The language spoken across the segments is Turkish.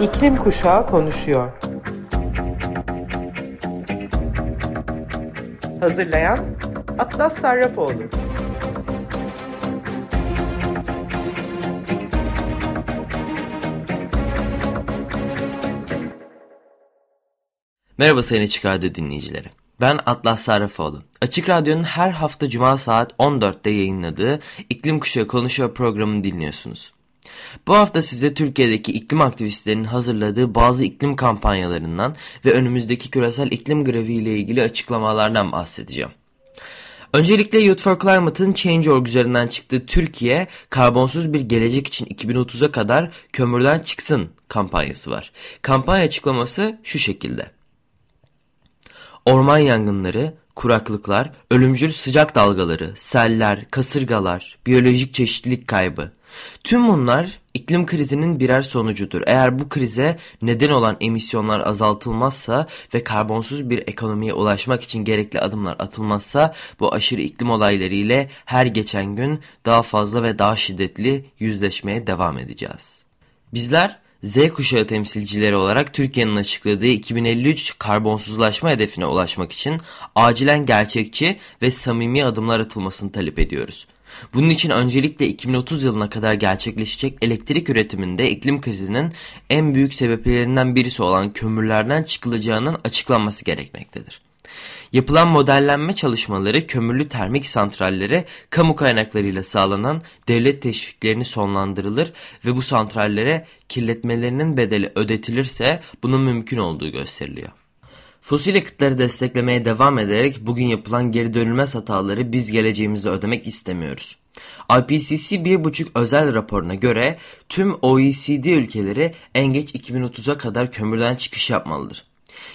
İklim Kuşağı konuşuyor. Hazırlayan Atlas Sarrafoğlu. Merhaba Sayın Açık Radyo dinleyicileri. Ben Atlas Sarrafoğlu. Açık Radyo'nun her hafta Cuma saat 14'te yayınladığı İklim Kuşağı Konuşuyor programını dinliyorsunuz. Bu hafta size Türkiye'deki iklim aktivistlerinin hazırladığı bazı iklim kampanyalarından ve önümüzdeki küresel iklim grevi ile ilgili açıklamalardan bahsedeceğim. Öncelikle Youth for Climate'ın Change.org üzerinden çıktığı Türkiye karbonsuz bir gelecek için 2030'a kadar kömürden çıksın kampanyası var. Kampanya açıklaması şu şekilde. Orman yangınları, kuraklıklar, ölümcül sıcak dalgaları, seller, kasırgalar, biyolojik çeşitlilik kaybı, Tüm bunlar iklim krizinin birer sonucudur. Eğer bu krize neden olan emisyonlar azaltılmazsa ve karbonsuz bir ekonomiye ulaşmak için gerekli adımlar atılmazsa bu aşırı iklim olayları ile her geçen gün daha fazla ve daha şiddetli yüzleşmeye devam edeceğiz. Bizler Z kuşağı temsilcileri olarak Türkiye'nin açıkladığı 2053 karbonsuzlaşma hedefine ulaşmak için acilen gerçekçi ve samimi adımlar atılmasını talep ediyoruz. Bunun için öncelikle 2030 yılına kadar gerçekleşecek elektrik üretiminde iklim krizinin en büyük sebeplerinden birisi olan kömürlerden çıkılacağının açıklanması gerekmektedir. Yapılan modellenme çalışmaları kömürlü termik santrallere kamu kaynaklarıyla sağlanan devlet teşviklerini sonlandırılır ve bu santrallere kirletmelerinin bedeli ödetilirse bunun mümkün olduğu gösteriliyor. Fosil yakıtları desteklemeye devam ederek bugün yapılan geri dönülmez hataları biz geleceğimizde ödemek istemiyoruz. IPCC 1.5 özel raporuna göre tüm OECD ülkeleri en geç 2030'a kadar kömürden çıkış yapmalıdır.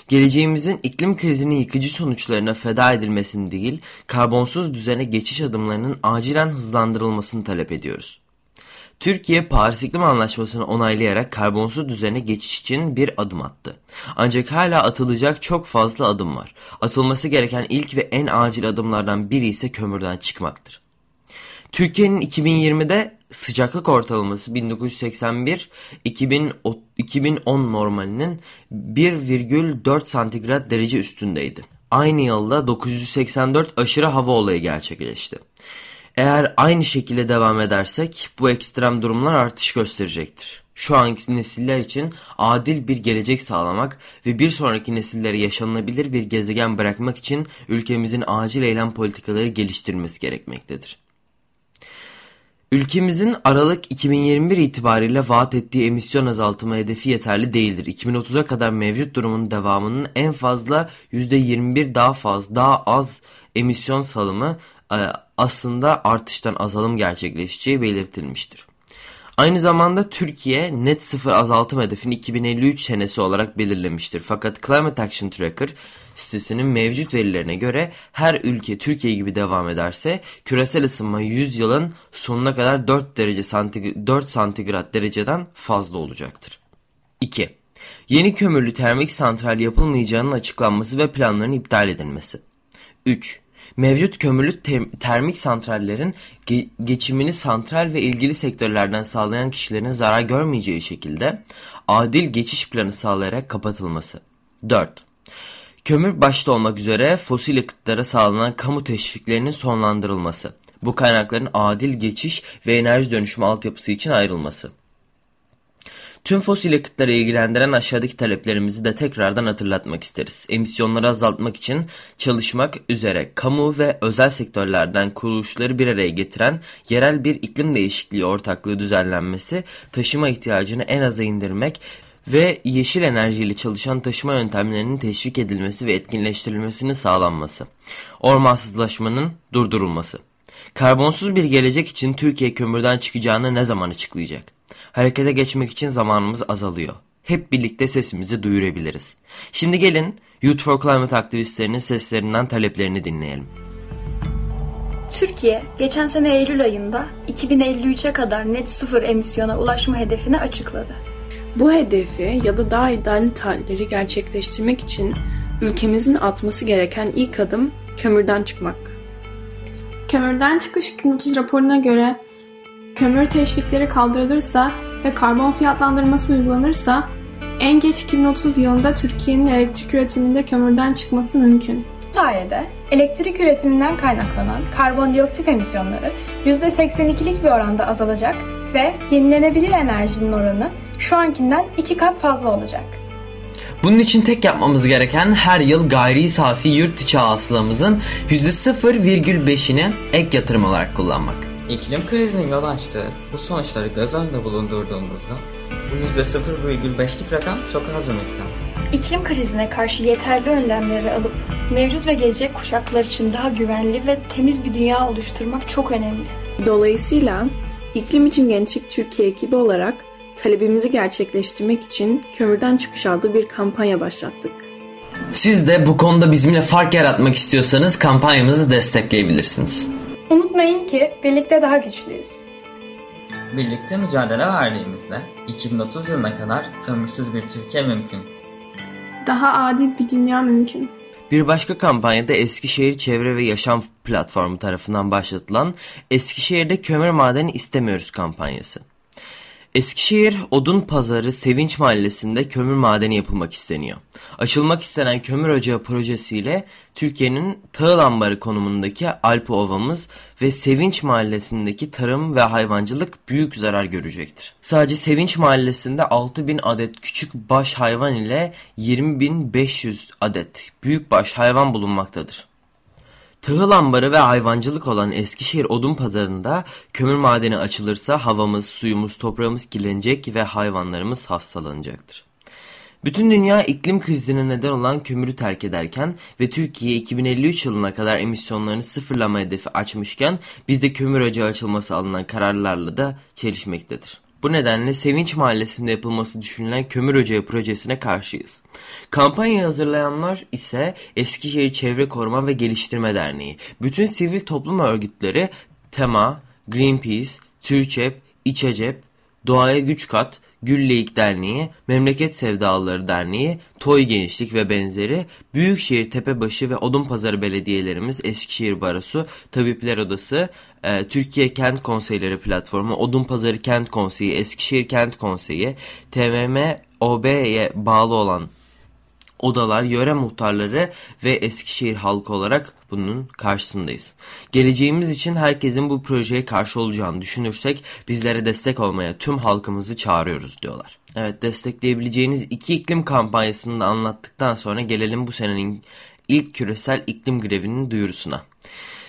Geleceğimizin iklim krizinin yıkıcı sonuçlarına feda edilmesini değil, karbonsuz düzene geçiş adımlarının acilen hızlandırılmasını talep ediyoruz. Türkiye Paris İklim Anlaşması'nı onaylayarak karbonsuz düzene geçiş için bir adım attı. Ancak hala atılacak çok fazla adım var. Atılması gereken ilk ve en acil adımlardan biri ise kömürden çıkmaktır. Türkiye'nin 2020'de sıcaklık ortalaması 1981 2010 normalinin 1,4 santigrat derece üstündeydi. Aynı yılda 984 aşırı hava olayı gerçekleşti. Eğer aynı şekilde devam edersek bu ekstrem durumlar artış gösterecektir. Şu anki nesiller için adil bir gelecek sağlamak ve bir sonraki nesillere yaşanılabilir bir gezegen bırakmak için ülkemizin acil eylem politikaları geliştirmesi gerekmektedir. Ülkemizin Aralık 2021 itibariyle vaat ettiği emisyon azaltma hedefi yeterli değildir. 2030'a kadar mevcut durumun devamının en fazla %21 daha fazla daha az emisyon salımı e, aslında artıştan azalım gerçekleşeceği belirtilmiştir. Aynı zamanda Türkiye net sıfır azaltım hedefini 2053 senesi olarak belirlemiştir. Fakat Climate Action Tracker sitesinin mevcut verilerine göre her ülke Türkiye gibi devam ederse küresel ısınma 100 yılın sonuna kadar 4 derece santigr 4 santigrat dereceden fazla olacaktır. 2. Yeni kömürlü termik santral yapılmayacağının açıklanması ve planların iptal edilmesi. 3 mevcut kömürlü te termik santrallerin ge geçimini santral ve ilgili sektörlerden sağlayan kişilerin zarar görmeyeceği şekilde adil geçiş planı sağlayarak kapatılması. 4. Kömür başta olmak üzere fosil yakıtlara sağlanan kamu teşviklerinin sonlandırılması. Bu kaynakların adil geçiş ve enerji dönüşümü altyapısı için ayrılması. Tüm fosil yakıtları ilgilendiren aşağıdaki taleplerimizi de tekrardan hatırlatmak isteriz. Emisyonları azaltmak için çalışmak üzere kamu ve özel sektörlerden kuruluşları bir araya getiren yerel bir iklim değişikliği ortaklığı düzenlenmesi, taşıma ihtiyacını en aza indirmek ve yeşil enerjiyle çalışan taşıma yöntemlerinin teşvik edilmesi ve etkinleştirilmesinin sağlanması. Ormansızlaşmanın durdurulması. Karbonsuz bir gelecek için Türkiye kömürden çıkacağını ne zaman açıklayacak? Harekete geçmek için zamanımız azalıyor. Hep birlikte sesimizi duyurabiliriz. Şimdi gelin Youth for Climate aktivistlerinin seslerinden taleplerini dinleyelim. Türkiye, geçen sene Eylül ayında 2053'e kadar net sıfır emisyona ulaşma hedefini açıkladı. Bu hedefi ya da daha ideal talepleri gerçekleştirmek için ülkemizin atması gereken ilk adım kömürden çıkmak. Kömürden çıkış 2030 raporuna göre kömür teşvikleri kaldırılırsa ve karbon fiyatlandırması uygulanırsa En geç 2030 yılında Türkiye'nin elektrik üretiminde kömürden çıkması mümkün. Bu sayede elektrik üretiminden kaynaklanan karbondioksit emisyonları %82'lik bir oranda azalacak ve yenilenebilir enerjinin oranı şu ankinden iki kat fazla olacak. Bunun için tek yapmamız gereken her yıl gayri safi yurt içi hasılamızın %0,5'ini ek yatırım olarak kullanmak. İklim krizinin yol açtığı bu sonuçları göz önünde bulundurduğumuzda bu %0,5'lik rakam çok az bir miktar. İklim krizine karşı yeterli önlemleri alıp mevcut ve gelecek kuşaklar için daha güvenli ve temiz bir dünya oluşturmak çok önemli. Dolayısıyla iklim için Gençlik Türkiye ekibi olarak talebimizi gerçekleştirmek için kömürden çıkış adlı bir kampanya başlattık. Siz de bu konuda bizimle fark yaratmak istiyorsanız kampanyamızı destekleyebilirsiniz. Unutmayın ki birlikte daha güçlüyüz. Birlikte mücadele verdiğimizde 2030 yılına kadar kömürsüz bir Türkiye mümkün. Daha adil bir dünya mümkün. Bir başka kampanyada Eskişehir Çevre ve Yaşam Platformu tarafından başlatılan Eskişehir'de kömür madeni istemiyoruz kampanyası. Eskişehir Odun Pazarı Sevinç Mahallesi'nde kömür madeni yapılmak isteniyor. Açılmak istenen kömür ocağı projesiyle Türkiye'nin Tağıl Ambarı konumundaki Alp Ovamız ve Sevinç Mahallesi'ndeki tarım ve hayvancılık büyük zarar görecektir. Sadece Sevinç Mahallesi'nde 6000 adet küçük baş hayvan ile 20.500 adet büyük baş hayvan bulunmaktadır. Tahıl ambarı ve hayvancılık olan Eskişehir Odun Pazarı'nda kömür madeni açılırsa havamız, suyumuz, toprağımız kirlenecek ve hayvanlarımız hastalanacaktır. Bütün dünya iklim krizine neden olan kömürü terk ederken ve Türkiye 2053 yılına kadar emisyonlarını sıfırlama hedefi açmışken bizde kömür ocağı açılması alınan kararlarla da çelişmektedir. Bu nedenle Sevinç Mahallesi'nde yapılması düşünülen kömür ocağı projesine karşıyız. Kampanya hazırlayanlar ise Eskişehir Çevre Koruma ve Geliştirme Derneği, bütün sivil toplum örgütleri TEMA, Greenpeace, Türçep, İçecep, Doğaya Güç Kat, Gülleyik Derneği, Memleket Sevdalıları Derneği, Toy Gençlik ve benzeri Büyükşehir Tepebaşı ve Odunpazarı belediyelerimiz Eskişehir Barosu, Tabipler Odası, e, Türkiye Kent Konseyleri Platformu, Odunpazarı Kent Konseyi, Eskişehir Kent Konseyi, TMM OB'ye bağlı olan odalar, yöre muhtarları ve Eskişehir halkı olarak bunun karşısındayız. Geleceğimiz için herkesin bu projeye karşı olacağını düşünürsek bizlere destek olmaya tüm halkımızı çağırıyoruz diyorlar. Evet destekleyebileceğiniz iki iklim kampanyasını da anlattıktan sonra gelelim bu senenin ilk küresel iklim grevinin duyurusuna.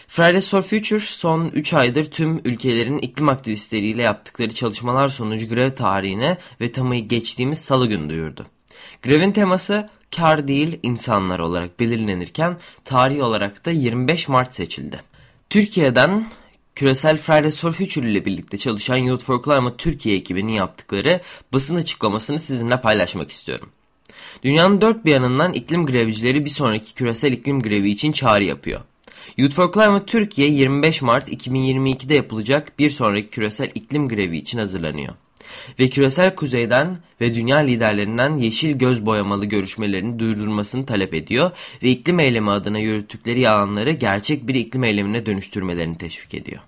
Fridays for Future son 3 aydır tüm ülkelerin iklim aktivistleriyle yaptıkları çalışmalar sonucu grev tarihine ve tamayı geçtiğimiz salı günü duyurdu. Grevin teması kar değil insanlar olarak belirlenirken tarih olarak da 25 Mart seçildi. Türkiye'den Küresel Fridays for Future ile birlikte çalışan Youth for Climate Türkiye ekibinin yaptıkları basın açıklamasını sizinle paylaşmak istiyorum. Dünyanın dört bir yanından iklim grevcileri bir sonraki küresel iklim grevi için çağrı yapıyor. Youth for Climate Türkiye 25 Mart 2022'de yapılacak bir sonraki küresel iklim grevi için hazırlanıyor ve küresel kuzeyden ve dünya liderlerinden yeşil göz boyamalı görüşmelerini durdurmasını talep ediyor ve iklim eylemi adına yürüttükleri yalanları gerçek bir iklim eylemine dönüştürmelerini teşvik ediyor.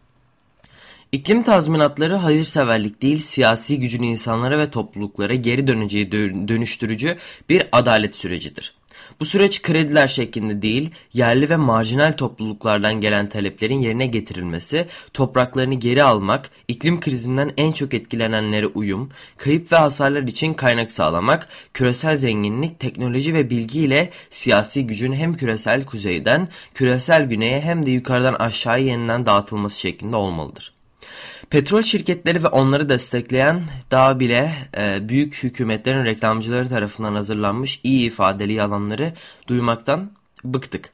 İklim tazminatları hayırseverlik değil siyasi gücün insanlara ve topluluklara geri döneceği dönüştürücü bir adalet sürecidir. Bu süreç krediler şeklinde değil, yerli ve marjinal topluluklardan gelen taleplerin yerine getirilmesi, topraklarını geri almak, iklim krizinden en çok etkilenenlere uyum, kayıp ve hasarlar için kaynak sağlamak, küresel zenginlik, teknoloji ve bilgi ile siyasi gücün hem küresel kuzeyden, küresel güneye hem de yukarıdan aşağıya yeniden dağıtılması şeklinde olmalıdır. Petrol şirketleri ve onları destekleyen daha bile e, büyük hükümetlerin reklamcıları tarafından hazırlanmış iyi ifadeli yalanları duymaktan bıktık.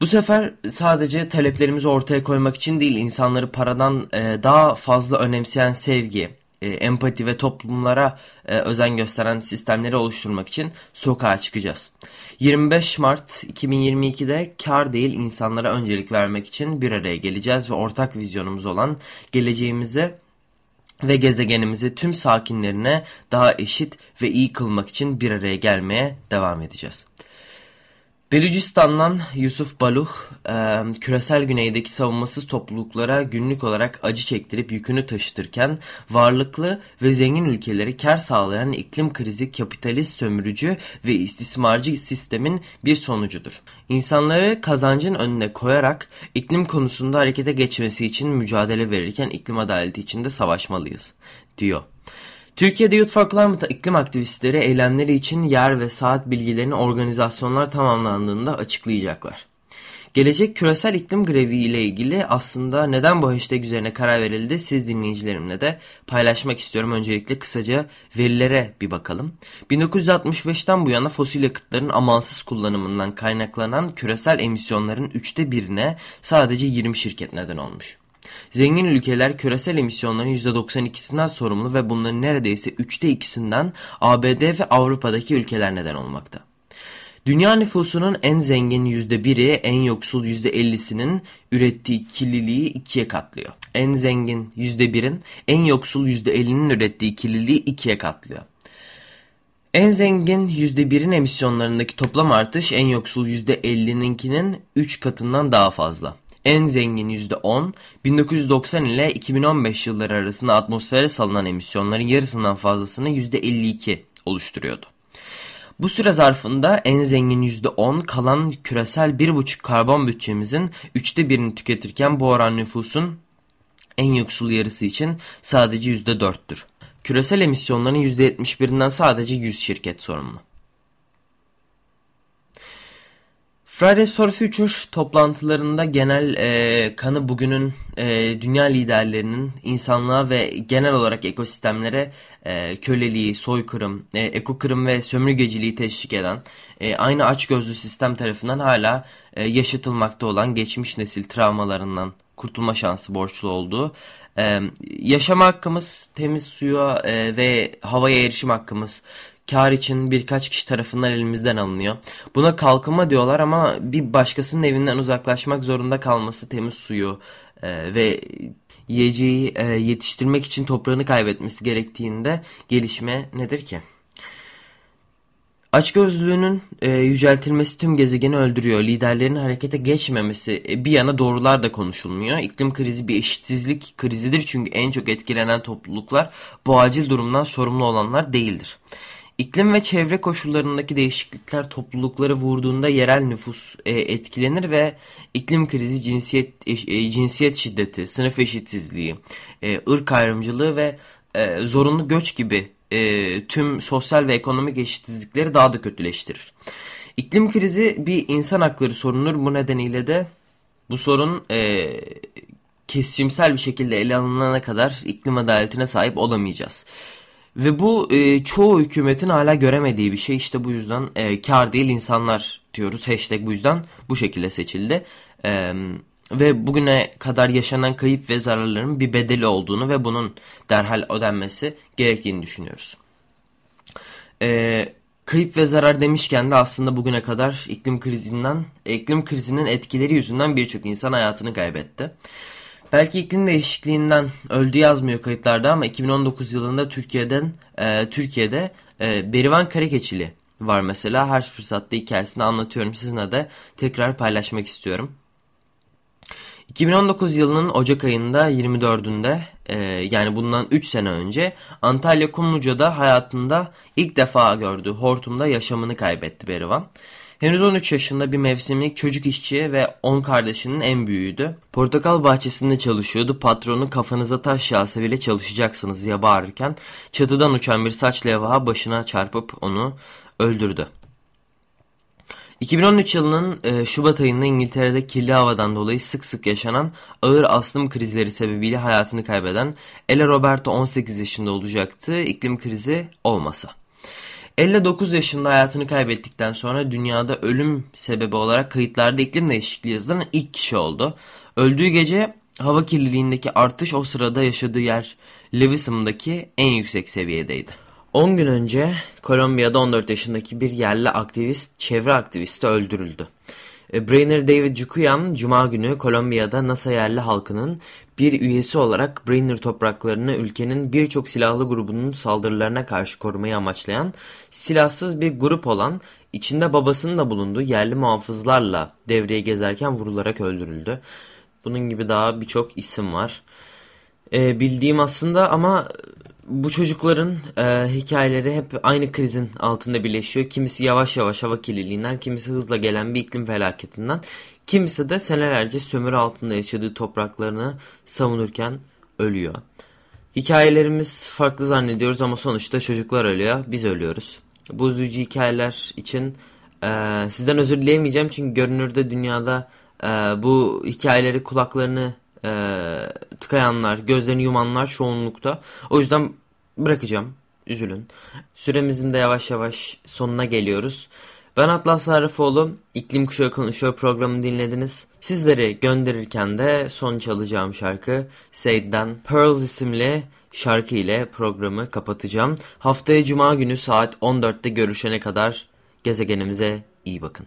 Bu sefer sadece taleplerimizi ortaya koymak için değil insanları paradan e, daha fazla önemseyen sevgi, e, empati ve toplumlara e, özen gösteren sistemleri oluşturmak için sokağa çıkacağız. 25 Mart 2022'de kar değil insanlara öncelik vermek için bir araya geleceğiz ve ortak vizyonumuz olan geleceğimizi ve gezegenimizi tüm sakinlerine daha eşit ve iyi kılmak için bir araya gelmeye devam edeceğiz. Belucistan'dan Yusuf Baluh, e, küresel güneydeki savunmasız topluluklara günlük olarak acı çektirip yükünü taşıtırken varlıklı ve zengin ülkeleri kar sağlayan iklim krizi kapitalist sömürücü ve istismarcı sistemin bir sonucudur. İnsanları kazancın önüne koyarak iklim konusunda harekete geçmesi için mücadele verirken iklim adaleti için de savaşmalıyız, diyor. Türkiye'de Youth for Climate iklim aktivistleri eylemleri için yer ve saat bilgilerini organizasyonlar tamamlandığında açıklayacaklar. Gelecek küresel iklim grevi ile ilgili aslında neden bu hashtag üzerine karar verildi siz dinleyicilerimle de paylaşmak istiyorum. Öncelikle kısaca verilere bir bakalım. 1965'ten bu yana fosil yakıtların amansız kullanımından kaynaklanan küresel emisyonların üçte birine sadece 20 şirket neden olmuş. Zengin ülkeler küresel emisyonların %92'sinden sorumlu ve bunların neredeyse üçte ikisinden ABD ve Avrupa'daki ülkeler neden olmakta. Dünya nüfusunun en zengin %1'i en yoksul %50'sinin ürettiği kirliliği ikiye katlıyor. En zengin %1'in en yoksul %50'nin ürettiği kirliliği ikiye katlıyor. En zengin %1'in emisyonlarındaki toplam artış en yoksul %50'ninkinin 3 katından daha fazla. En zengin %10, 1990 ile 2015 yılları arasında atmosfere salınan emisyonların yarısından fazlasını %52 oluşturuyordu. Bu süre zarfında en zengin %10 kalan küresel 1,5 karbon bütçemizin üçte birini tüketirken bu oran nüfusun en yoksul yarısı için sadece %4'tür. Küresel emisyonların %71'inden sadece 100 şirket sorumlu. Fridays for Future toplantılarında genel e, kanı bugünün e, dünya liderlerinin insanlığa ve genel olarak ekosistemlere e, köleliği, soykırım, e, ekokırım ve sömürgeciliği teşvik eden e, aynı açgözlü sistem tarafından hala e, yaşatılmakta olan geçmiş nesil travmalarından kurtulma şansı borçlu olduğu, e, yaşama hakkımız, temiz suya e, ve havaya erişim hakkımız, kar için birkaç kişi tarafından elimizden alınıyor. Buna kalkınma diyorlar ama bir başkasının evinden uzaklaşmak zorunda kalması temiz suyu e, ve yiyeceği e, yetiştirmek için toprağını kaybetmesi gerektiğinde gelişme nedir ki? Açgözlülüğünün e, yüceltilmesi tüm gezegeni öldürüyor. Liderlerin harekete geçmemesi e, bir yana doğrular da konuşulmuyor. İklim krizi bir eşitsizlik krizidir çünkü en çok etkilenen topluluklar bu acil durumdan sorumlu olanlar değildir. İklim ve çevre koşullarındaki değişiklikler toplulukları vurduğunda yerel nüfus e, etkilenir ve iklim krizi cinsiyet e, cinsiyet şiddeti, sınıf eşitsizliği, e, ırk ayrımcılığı ve e, zorunlu göç gibi e, tüm sosyal ve ekonomik eşitsizlikleri daha da kötüleştirir. İklim krizi bir insan hakları sorunudur. Bu nedeniyle de bu sorun e, kesişimsel bir şekilde ele alınana kadar iklim adaletine sahip olamayacağız. Ve bu e, çoğu hükümetin hala göremediği bir şey. İşte bu yüzden e, kar değil insanlar diyoruz. Hashtag bu yüzden bu şekilde seçildi. E, ve bugüne kadar yaşanan kayıp ve zararların bir bedeli olduğunu ve bunun derhal ödenmesi gerektiğini düşünüyoruz. E, kayıp ve zarar demişken de aslında bugüne kadar iklim krizinden, iklim krizinin etkileri yüzünden birçok insan hayatını kaybetti. Belki iklim değişikliğinden öldü yazmıyor kayıtlarda ama 2019 yılında Türkiye'den e, Türkiye'de e, Berivan Karakeçili var mesela. Her fırsatta hikayesini anlatıyorum sizinle de tekrar paylaşmak istiyorum. 2019 yılının Ocak ayında 24'ünde e, yani bundan 3 sene önce Antalya Kumluca'da hayatında ilk defa gördüğü hortumda yaşamını kaybetti Berivan. Henüz 13 yaşında bir mevsimlik çocuk işçi ve 10 kardeşinin en büyüğüydü. Portakal bahçesinde çalışıyordu. Patronu kafanıza taş yağsa bile çalışacaksınız diye bağırırken çatıdan uçan bir saç levha başına çarpıp onu öldürdü. 2013 yılının e, Şubat ayında İngiltere'de kirli havadan dolayı sık sık yaşanan ağır astım krizleri sebebiyle hayatını kaybeden Ella Roberto 18 yaşında olacaktı iklim krizi olmasa. 59 yaşında hayatını kaybettikten sonra dünyada ölüm sebebi olarak kayıtlarda iklim değişikliği yazılan ilk kişi oldu. Öldüğü gece hava kirliliğindeki artış o sırada yaşadığı yer Lewisham'daki en yüksek seviyedeydi. 10 gün önce Kolombiya'da 14 yaşındaki bir yerli aktivist, çevre aktivisti öldürüldü. E, Brainer David Cukuyam Cuma günü Kolombiya'da NASA yerli halkının bir üyesi olarak Brainer topraklarını ülkenin birçok silahlı grubunun saldırılarına karşı korumayı amaçlayan silahsız bir grup olan içinde babasının da bulunduğu yerli muhafızlarla devreye gezerken vurularak öldürüldü. Bunun gibi daha birçok isim var. Ee, bildiğim aslında ama bu çocukların e, hikayeleri hep aynı krizin altında birleşiyor. Kimisi yavaş yavaş hava kirliliğinden, kimisi hızla gelen bir iklim felaketinden, kimisi de senelerce sömürü altında yaşadığı topraklarını savunurken ölüyor. Hikayelerimiz farklı zannediyoruz ama sonuçta çocuklar ölüyor, biz ölüyoruz. Bu üzücü hikayeler için e, sizden özür dileyemeyeceğim çünkü görünürde dünyada e, bu hikayeleri kulaklarını e, tıkayanlar, gözlerini yumanlar çoğunlukta. O yüzden bırakacağım. Üzülün. Süremizin de yavaş yavaş sonuna geliyoruz. Ben Atlas Sarrafoğlu. İklim Kuşağı Konuşuyor programını dinlediniz. Sizleri gönderirken de son çalacağım şarkı Said'den Pearls isimli şarkı ile programı kapatacağım. Haftaya Cuma günü saat 14'te görüşene kadar gezegenimize iyi bakın.